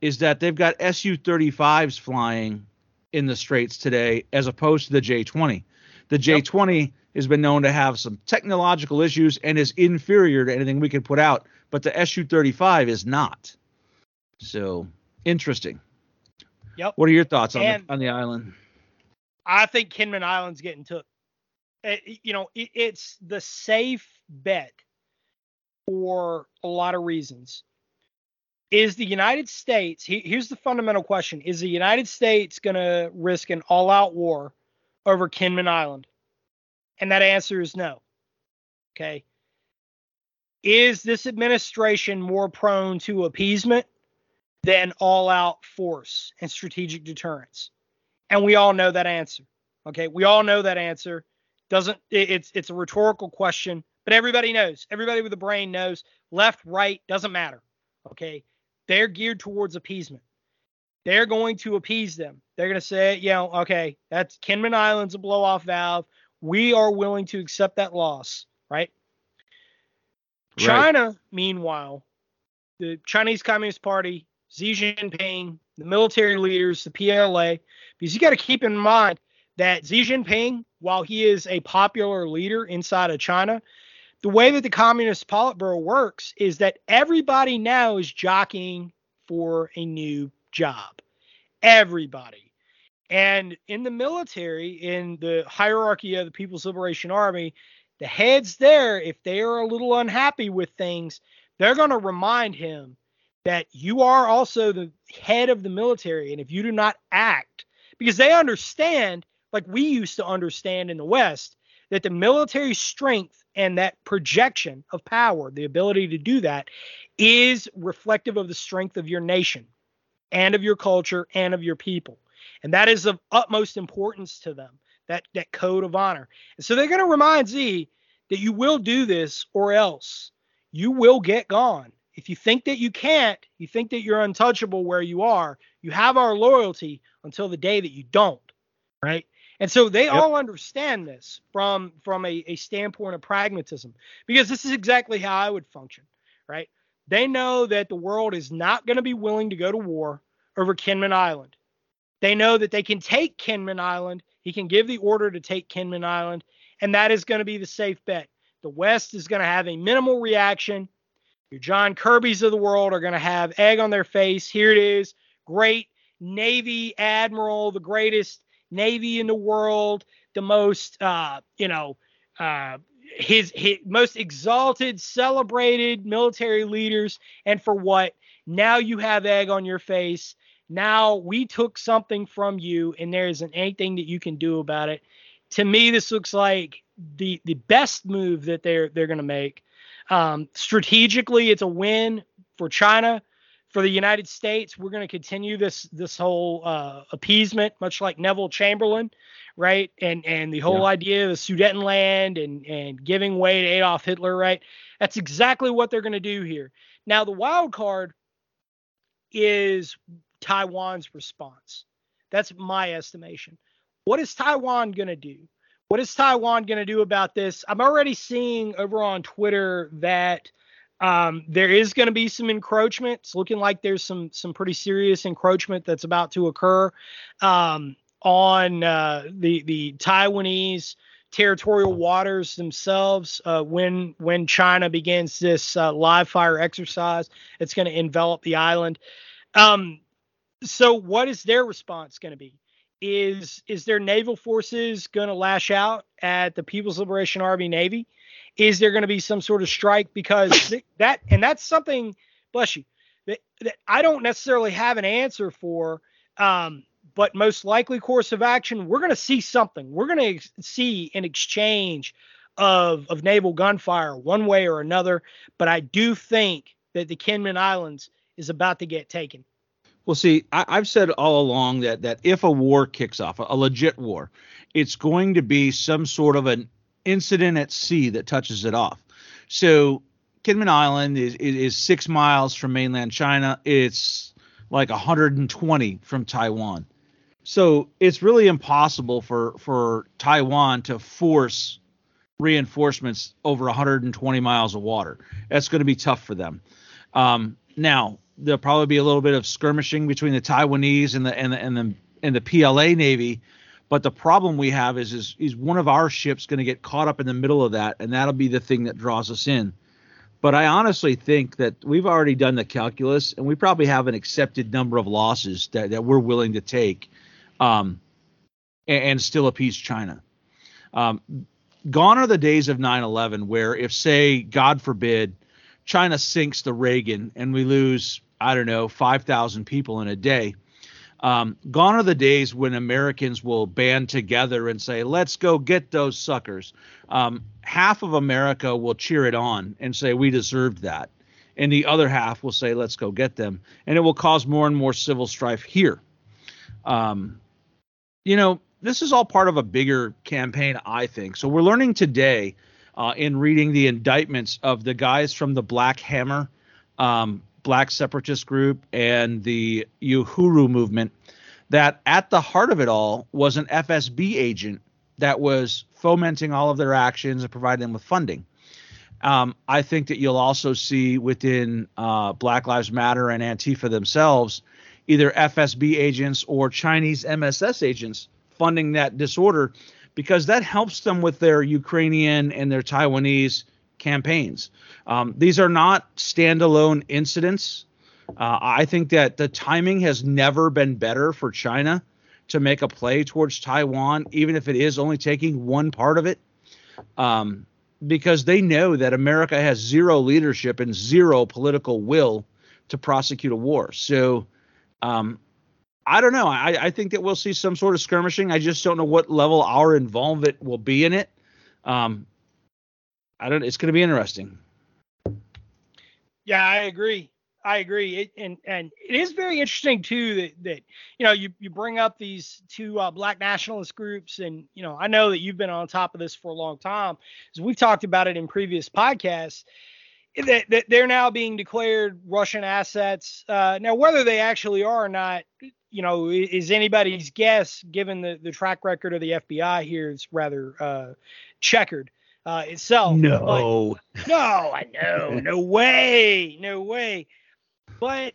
is that they've got Su 35s flying in the straits today as opposed to the J20. The J20 has been known to have some technological issues and is inferior to anything we can put out, but the Su-35 is not. So interesting. Yep. What are your thoughts on And- the, on the island? I think Kinmen Island's getting took. Uh, you know, it, it's the safe bet for a lot of reasons. Is the United States, he, here's the fundamental question Is the United States going to risk an all out war over Kinmen Island? And that answer is no. Okay. Is this administration more prone to appeasement than all out force and strategic deterrence? And we all know that answer. Okay, we all know that answer. Doesn't it, it's it's a rhetorical question, but everybody knows. Everybody with a brain knows. Left, right doesn't matter. Okay, they're geared towards appeasement. They're going to appease them. They're going to say, you know, okay, that's Kinmen Island's a blow off valve. We are willing to accept that loss, right? Right. China, meanwhile, the Chinese Communist Party, Xi Jinping, the military leaders, the PLA, because you got to keep in mind that Xi Jinping, while he is a popular leader inside of China, the way that the Communist Politburo works is that everybody now is jockeying for a new job. Everybody. And in the military, in the hierarchy of the People's Liberation Army, the heads there, if they are a little unhappy with things, they're going to remind him that you are also the head of the military. And if you do not act, because they understand, like we used to understand in the West, that the military strength and that projection of power, the ability to do that, is reflective of the strength of your nation and of your culture and of your people. And that is of utmost importance to them, that, that code of honor. And so they're going to remind Xi that you will do this or else you will get gone. If you think that you can't, you think that you're untouchable where you are, you have our loyalty until the day that you don't. Right. And so they Yep. all understand this from from a, a standpoint of pragmatism, because this is exactly how I would function. Right. They know that the world is not going to be willing to go to war over Kinmen Island. They know that they can take Kinmen Island. He can give the order to take Kinmen Island, and that is going to be the safe bet. The West is going to have a minimal reaction. Your John Kirby's of the world are going to have egg on their face. Here it is. Great Navy admiral, the greatest Navy in the world, the most, uh, you know, uh, his, his most exalted, celebrated military leaders. And for what? Now you have egg on your face. Now we took something from you, and there isn't anything that you can do about it. To me, this looks like the the best move that they're they're going to make. Um, strategically, it's a win for China. For the United States, we're going to continue this this whole uh, appeasement, much like Neville Chamberlain, right? And and the whole Yeah. idea of the Sudetenland and and giving way to Adolf Hitler, right? That's exactly what they're going to do here. Now, the wild card is Taiwan's response. That's my estimation. What is Taiwan going to do? What is Taiwan going to do about this? I'm already seeing over on Twitter that um, there is going to be some encroachment. It's looking like there's some some pretty serious encroachment that's about to occur um, on uh, the the Taiwanese territorial waters themselves uh, when when China begins this uh, live fire exercise. It's going to envelop the island. Um, so what is their response going to be? Is is their naval forces going to lash out at the People's Liberation Army Navy? Is there going to be some sort of strike because [LAUGHS] that and that's something bless you that, that I don't necessarily have an answer for. Um, but most likely course of action, we're going to see something. We're going to ex- see an exchange of of naval gunfire one way or another. But I do think that the Kinmen Islands is about to get taken. Well, see, I, I've said all along that that if a war kicks off, a, legit war, it's going to be some sort of an incident at sea that touches it off. So, Kinmen Island is, is is six miles from mainland China. It's like 120 from Taiwan. So it's really impossible for for Taiwan to force reinforcements over 120 miles of water. That's going to be tough for them. Um, now there'll probably be a little bit of skirmishing between the Taiwanese and the and the and the and the PLA Navy. But the problem we have is is, is one of our ships going to get caught up in the middle of that, and that'll be the thing that draws us in. But I honestly think that we've already done the calculus, and we probably have an accepted number of losses that, that we're willing to take, um, and, and still appease China. Um, gone are the days of 9/11 where if say God forbid China sinks the Reagan and we lose I don't know 5,000 people in a day. Um, gone are the days when Americans will band together and say, "Let's go get those suckers." Um, half of America will cheer it on and say, "We deserved that," and the other half will say, "Let's go get them," and it will cause more and more civil strife here. Um, you know, this is all part of a bigger campaign, I think. So we're learning today uh, in reading the indictments of the guys from the Black Hammer, um, Black Separatist Group, and the Uhuru movement that at the heart of it all was an FSB agent that was fomenting all of their actions and providing them with funding. Um, I think that you'll also see within uh, Black Lives Matter and Antifa themselves either FSB agents or Chinese MSS agents funding that disorder because that helps them with their Ukrainian and their Taiwanese campaigns. Um, these are not standalone incidents. Uh, I think that the timing has never been better for China to make a play towards Taiwan, even if it is only taking one part of it, um, because they know that America has zero leadership and zero political will to prosecute a war. So um, I don't know. I, I think that we'll see some sort of skirmishing. I just don't know what level our involvement will be in it. Um, I don't. It's going to be interesting. Yeah, I agree. I agree. It, and and it is very interesting too that that you know you you bring up these two uh, black nationalist groups, and you know I know that you've been on top of this for a long time, as we've talked about it in previous podcasts. That, that they're now being declared Russian assets. Uh, now, whether they actually are or not, you know, is anybody's guess given the, the track record of the FBI here is rather uh, checkered uh, itself. No. But, [LAUGHS] no, I know. No way. No way. But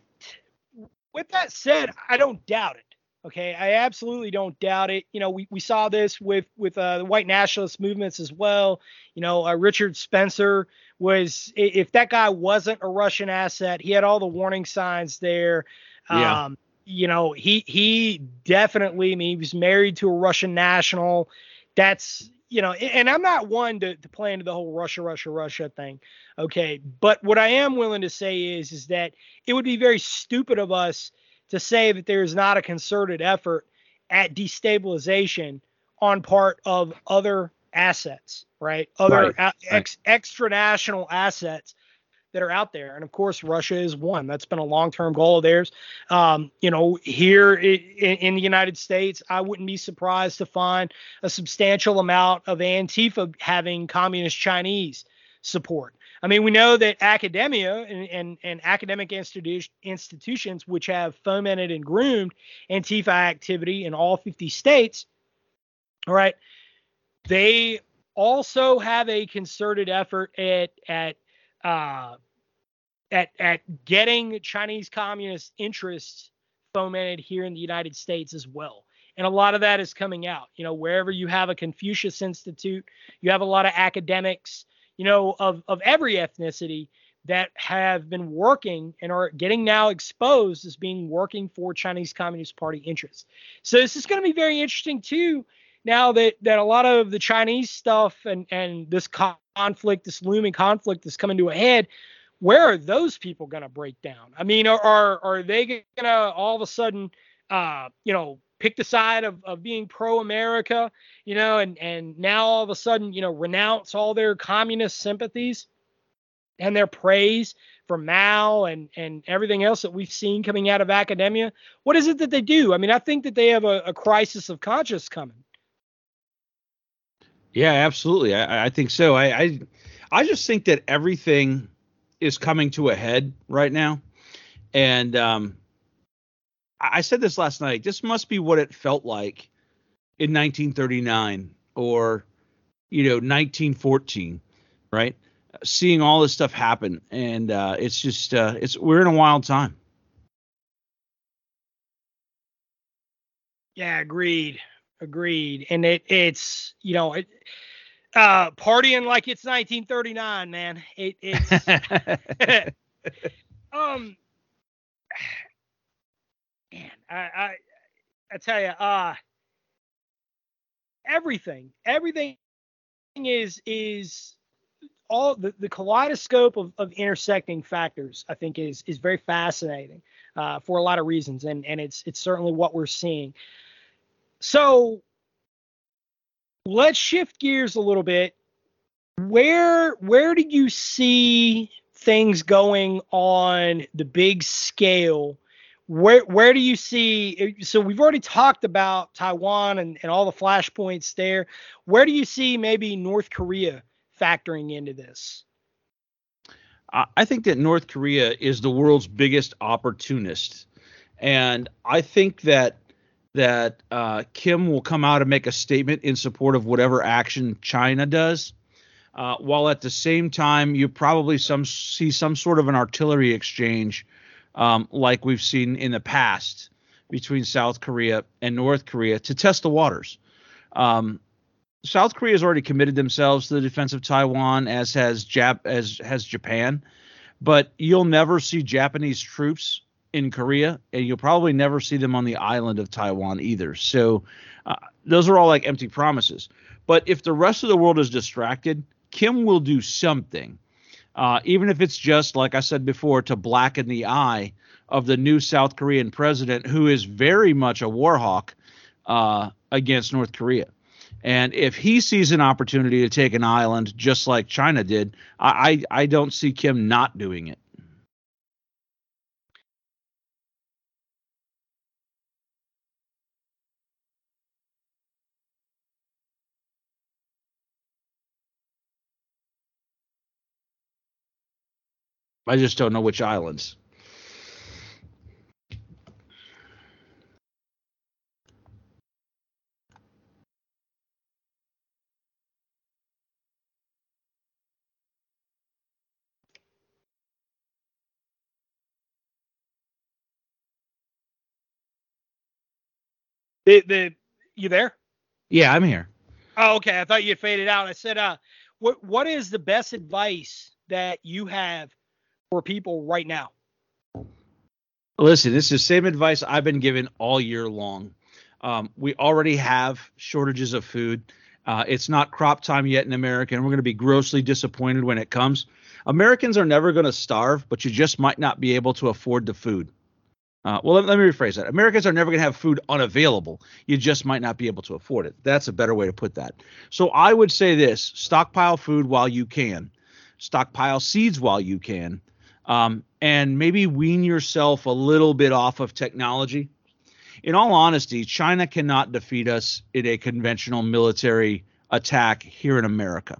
with that said, I don't doubt it. Okay, I absolutely don't doubt it. You know, we, we saw this with with uh, the white nationalist movements as well. You know, uh, Richard Spencer was if that guy wasn't a Russian asset, he had all the warning signs there. Yeah. Um, you know, he he definitely I mean, he was married to a Russian national. That's you know, and I'm not one to, to play into the whole Russia, Russia, Russia thing. Okay. But what I am willing to say is is that it would be very stupid of us to say that there is not a concerted effort at destabilization on part of other assets, right? Other Right, a- ex, extra national assets that are out there. And of course, Russia is one. That's been a long-term goal of theirs. Um, you know, here in, in the United States, I wouldn't be surprised to find a substantial amount of Antifa having communist Chinese support. I mean, we know that academia and, and, and academic institu- institutions, which have fomented and groomed Antifa activity in all 50 states, all right, they also have a concerted effort at at uh, at at getting Chinese communist interests fomented here in the United States as well. And a lot of that is coming out. You know, wherever you have a Confucius Institute, you have a lot of academics, you know, of of every ethnicity that have been working and are getting now exposed as being working for Chinese Communist Party interests. So this is going to be very interesting too. Now that that a lot of the Chinese stuff and and this conflict, this looming conflict, is coming to a head, where are those people going to break down? I mean, are are, are they going to all of a sudden, uh, you know, pick the side of, of being pro-America, you know, and and now all of a sudden, you know, renounce all their communist sympathies and their praise for Mao and and everything else that we've seen coming out of academia? What is it that they do? I mean, I think that they have a, a crisis of conscience coming. Yeah, absolutely. I, I think so. I, I I just think that everything is coming to a head right now, and um, I said this last night. This must be what it felt like in 1939 or you know 1914, right? Seeing all this stuff happen, and uh, it's just uh, it's we're in a wild time. Yeah, agreed. Agreed. And it it's you know it uh partying like it's 1939, man. It it's [LAUGHS] [LAUGHS] um man, I I I tell you, uh everything, everything is is all the, the kaleidoscope of, of intersecting factors i think is is very fascinating uh, for a lot of reasons and and it's it's certainly what we're seeing so let's shift gears a little bit. Where where do you see things going on the big scale? Where where do you see so we've already talked about taiwan and, and all the flashpoints there. Where do you see maybe north korea factoring into this? I think that north korea is the world's biggest opportunist. And i think that that uh, kim will come out and make a statement in support of whatever action china does uh, while at the same time you probably some see some sort of an artillery exchange um, like we've seen in the past between South Korea and North Korea to test the waters. Um, South Korea has already committed themselves to the defense of Taiwan, as has Jap as has Japan, but you'll never see Japanese troops in Korea, and you'll probably never see them on the island of Taiwan either. So uh, those are all like empty promises. But if the rest of the world is distracted, Kim will do something uh, even if it's just, like I said before, to blacken the eye of the new South Korean president, who is very much a war hawk uh, against North Korea. And if he sees an opportunity to take an island just like China did, I, I, I don't see Kim not doing it. I just don't know which islands. The, the you there? Yeah, I'm here. Oh, okay. I thought you faded out. I said, uh, what what is the best advice that you have for people right now? Listen, this is the same advice I've been given all year long. Um, we already have shortages of food. Uh, it's not crop time yet in America, and we're going to be grossly disappointed when it comes. Americans are never going to starve, but you just might not be able to afford the food. Uh, well, let, let, me rephrase that. Americans are never going to have food unavailable. You just might not be able to afford it. That's a better way to put that. So I would say this stockpile food while you can, stockpile seeds while you can, um, and maybe wean yourself a little bit off of technology. In all honesty, China cannot defeat us in a conventional military attack here in America.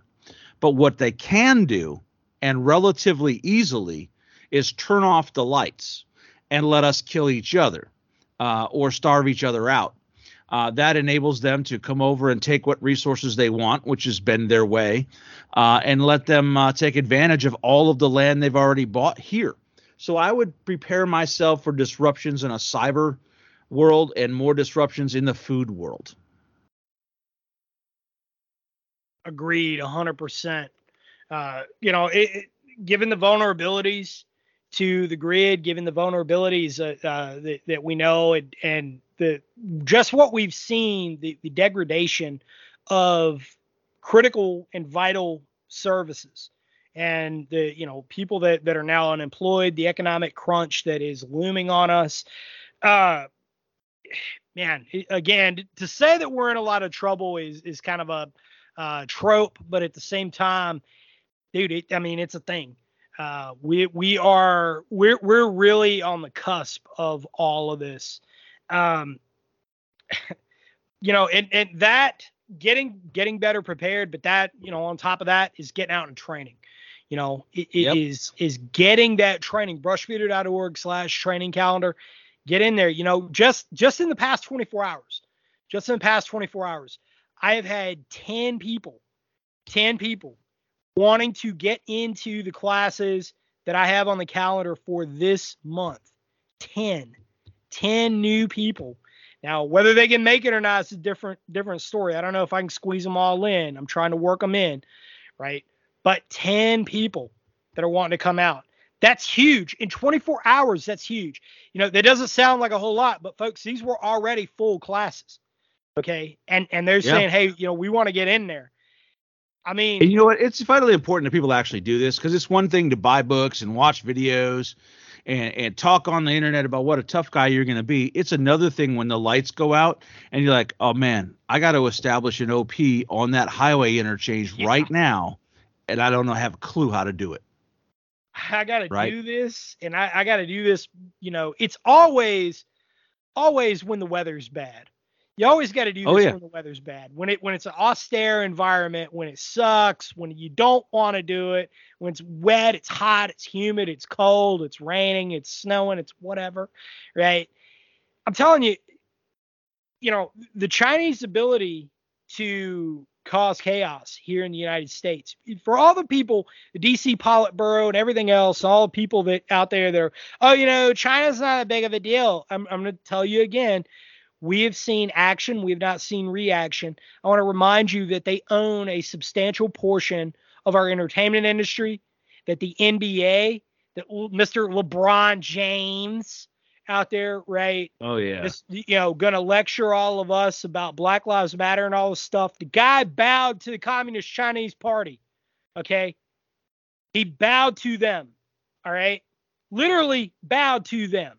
But what they can do, and relatively easily, is turn off the lights and let us kill each other uh, or starve each other out. Uh, that enables them to come over and take what resources they want, which has been their way, uh, and let them uh, take advantage of all of the land they've already bought here. So I would prepare myself for disruptions in a cyber world and more disruptions in the food world. Agreed, 100%. Uh, you know, it, it, given the vulnerabilities to the grid, given the vulnerabilities uh, uh, that, that, we know, and, and, the just what we've seen, the, the degradation of critical and vital services, and the you know people that that are now unemployed, the economic crunch that is looming on us. Uh, man, again, to say that we're in a lot of trouble is is kind of a uh, trope, but at the same time, dude, it, I mean, it's a thing. Uh, we we are we're we're really on the cusp of all of this. Um, [LAUGHS] you know, and and that getting getting better prepared, but that you know on top of that is getting out and training. You know, it, it yep. is is getting that training. Brushbeater.org slash training calendar. Get in there. You know, just just in the past 24 hours, just in the past 24 hours, I have had 10 people, 10 people wanting to get into the classes that I have on the calendar for this month. 10, 10 new people Now, whether they can make it or not is a different different story. I don't know if I can squeeze them all in. I'm trying to work them in, right? But 10 people that are wanting to come out. That's huge. In 24 hours, that's huge. You know, that doesn't sound like a whole lot, but folks, these were already full classes. Okay. And and they're Yeah. saying, hey, you know, we want to get in there. I mean, And you know what? It's vitally important that people actually do this because it's one thing to buy books and watch videos and, and talk on the internet about what a tough guy you're going to be. It's another thing when the lights go out and you're like, oh man, I got to establish an OP on that highway interchange Yeah. right now. And I don't know, have a clue how to do it. I got to Right. do this and I, I got to do this. You know, it's always, always when the weather's bad. You always got to do oh, this Oh, yeah. when the weather's bad. When it when it's an austere environment, when it sucks, when you don't want to do it, when it's wet, it's hot, it's humid, it's cold, it's raining, it's snowing, it's whatever, right? I'm telling you, you know, the Chinese ability to cause chaos here in the United States. For all the people, the DC Politburo and everything else, all the people that out there that are, oh, you know, China's not that big of a deal. I'm, I'm going to tell you again, we have seen action, we have not seen reaction. I want to remind you that they own a substantial portion of our entertainment industry, that the NBA, that Mr. LeBron James out there, right? Oh, yeah. Just, you know, going to lecture all of us about Black Lives Matter and all this stuff. The guy bowed to the Communist Chinese Party. Okay. He bowed to them. All right. Literally bowed to them.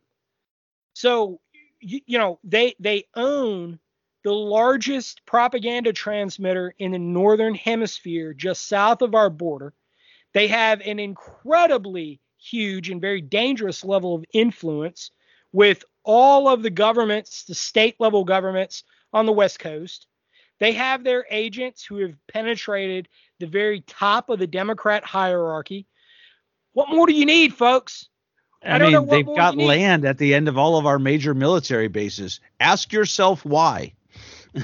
So, you, you know, they they own the largest propaganda transmitter in the northern hemisphere, just south of our border. They have an incredibly huge and very dangerous level of influence with all of the governments, the state level governments on the West Coast. They have their agents who have penetrated the very top of the Democrat hierarchy. What more do you need, folks? I, I mean, they've got land at the end of all of our major military bases. Ask yourself why. [LAUGHS]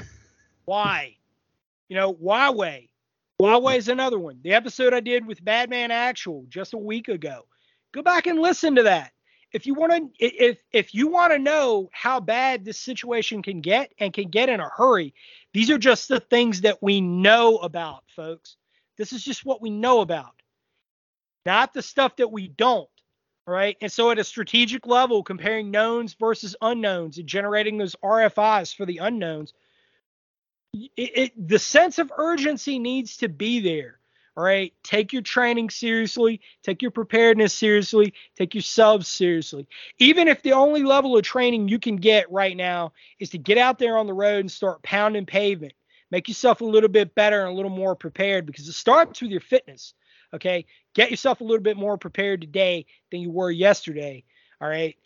Why? You know, Huawei. Huawei is another one. The episode I did with Badman Actual just a week ago. Go back and listen to that. If you want to, if if you want to know how bad this situation can get and can get in a hurry, these are just the things that we know about, folks. This is just what we know about, not the stuff that we don't. Right. And so, at a strategic level, comparing knowns versus unknowns and generating those RFIs for the unknowns, it, it, the sense of urgency needs to be there. All right. Take your training seriously. Take your preparedness seriously. Take your subs seriously. Even if the only level of training you can get right now is to get out there on the road and start pounding pavement, make yourself a little bit better and a little more prepared because it starts with your fitness. Okay. Get yourself a little bit more prepared today than you were yesterday. All right.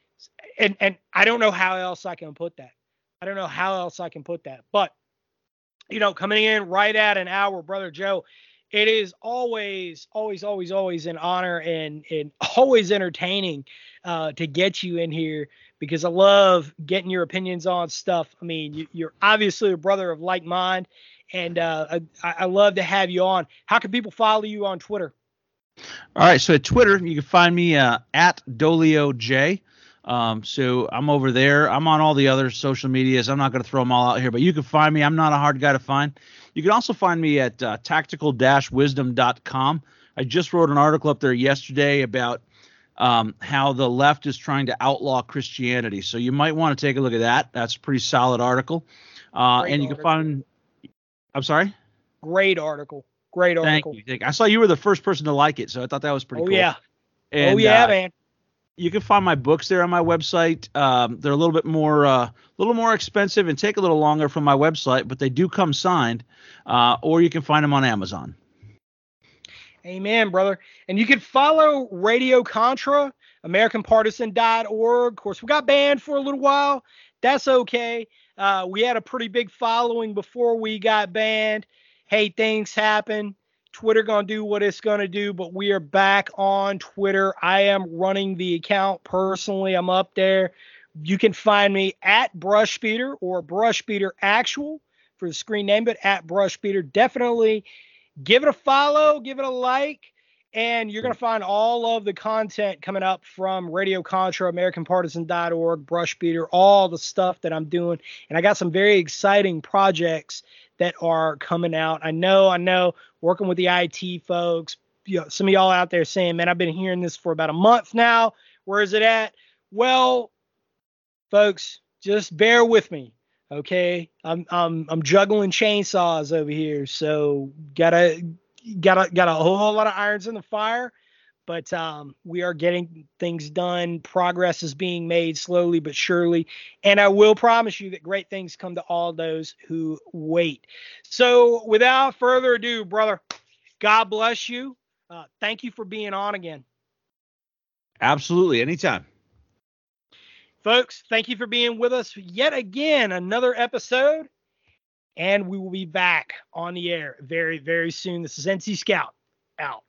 And and I don't know how else I can put that. I don't know how else I can put that. But you know, coming in right at an hour, brother Joe, it is always, always, always, always an honor and and always entertaining uh, to get you in here because I love getting your opinions on stuff. I mean, you, you're obviously a brother of like mind, and uh, I, I love to have you on. How can people follow you on Twitter? All right, so at Twitter, you can find me uh, at Dolio J. Um, so I'm over there. I'm on all the other social medias. I'm not going to throw them all out here, but you can find me. I'm not a hard guy to find. You can also find me at uh, tactical-wisdom.com. I just wrote an article up there yesterday about um, how the left is trying to outlaw Christianity. So you might want to take a look at that. That's a pretty solid article. Uh, and you can find. I'm sorry. Great article. Great Thank article. you. Thank you. I saw you were the first person to like it, so I thought that was pretty Oh cool. yeah. And, oh yeah, uh, man. you can find my books there on my website. Um, they're a little bit more, a uh, little more expensive and take a little longer from my website, but they do come signed. Uh, or you can find them on Amazon. Amen, brother. And you can follow Radio Contra, AmericanPartisan.org. Of course, we got banned for a little while. That's okay. Uh, we had a pretty big following before we got banned. Hey, things happen. Twitter gonna do what it's gonna do, but we are back on Twitter. I am running the account personally. I'm up there. You can find me at Brushbeater or Brushbeater Actual for the screen name, but at Brushbeater. Definitely give it a follow, give it a like, And you're going to find all of the content coming up from Radio Contra, AmericanPartisan.org, Brush Beater, all the stuff that I'm doing. And I got some very exciting projects that are coming out. I know, I know, working with the IT folks. You know, some of y'all out there saying, man, I've been hearing this for about a month now. Where is it at? Well, folks, just bear with me. Okay. I'm I'm I'm juggling chainsaws over here. So gotta got a, got a whole lot of irons in the fire, but um, we are getting things done. Progress is being made slowly but surely, and I will promise you that great things come to all those who wait. So, without further ado, brother, God bless you. Uh, thank you for being on again. Absolutely, anytime. Folks, thank you for being with us yet again. Another episode and we will be back on the air very, very soon. This is NC Scout out.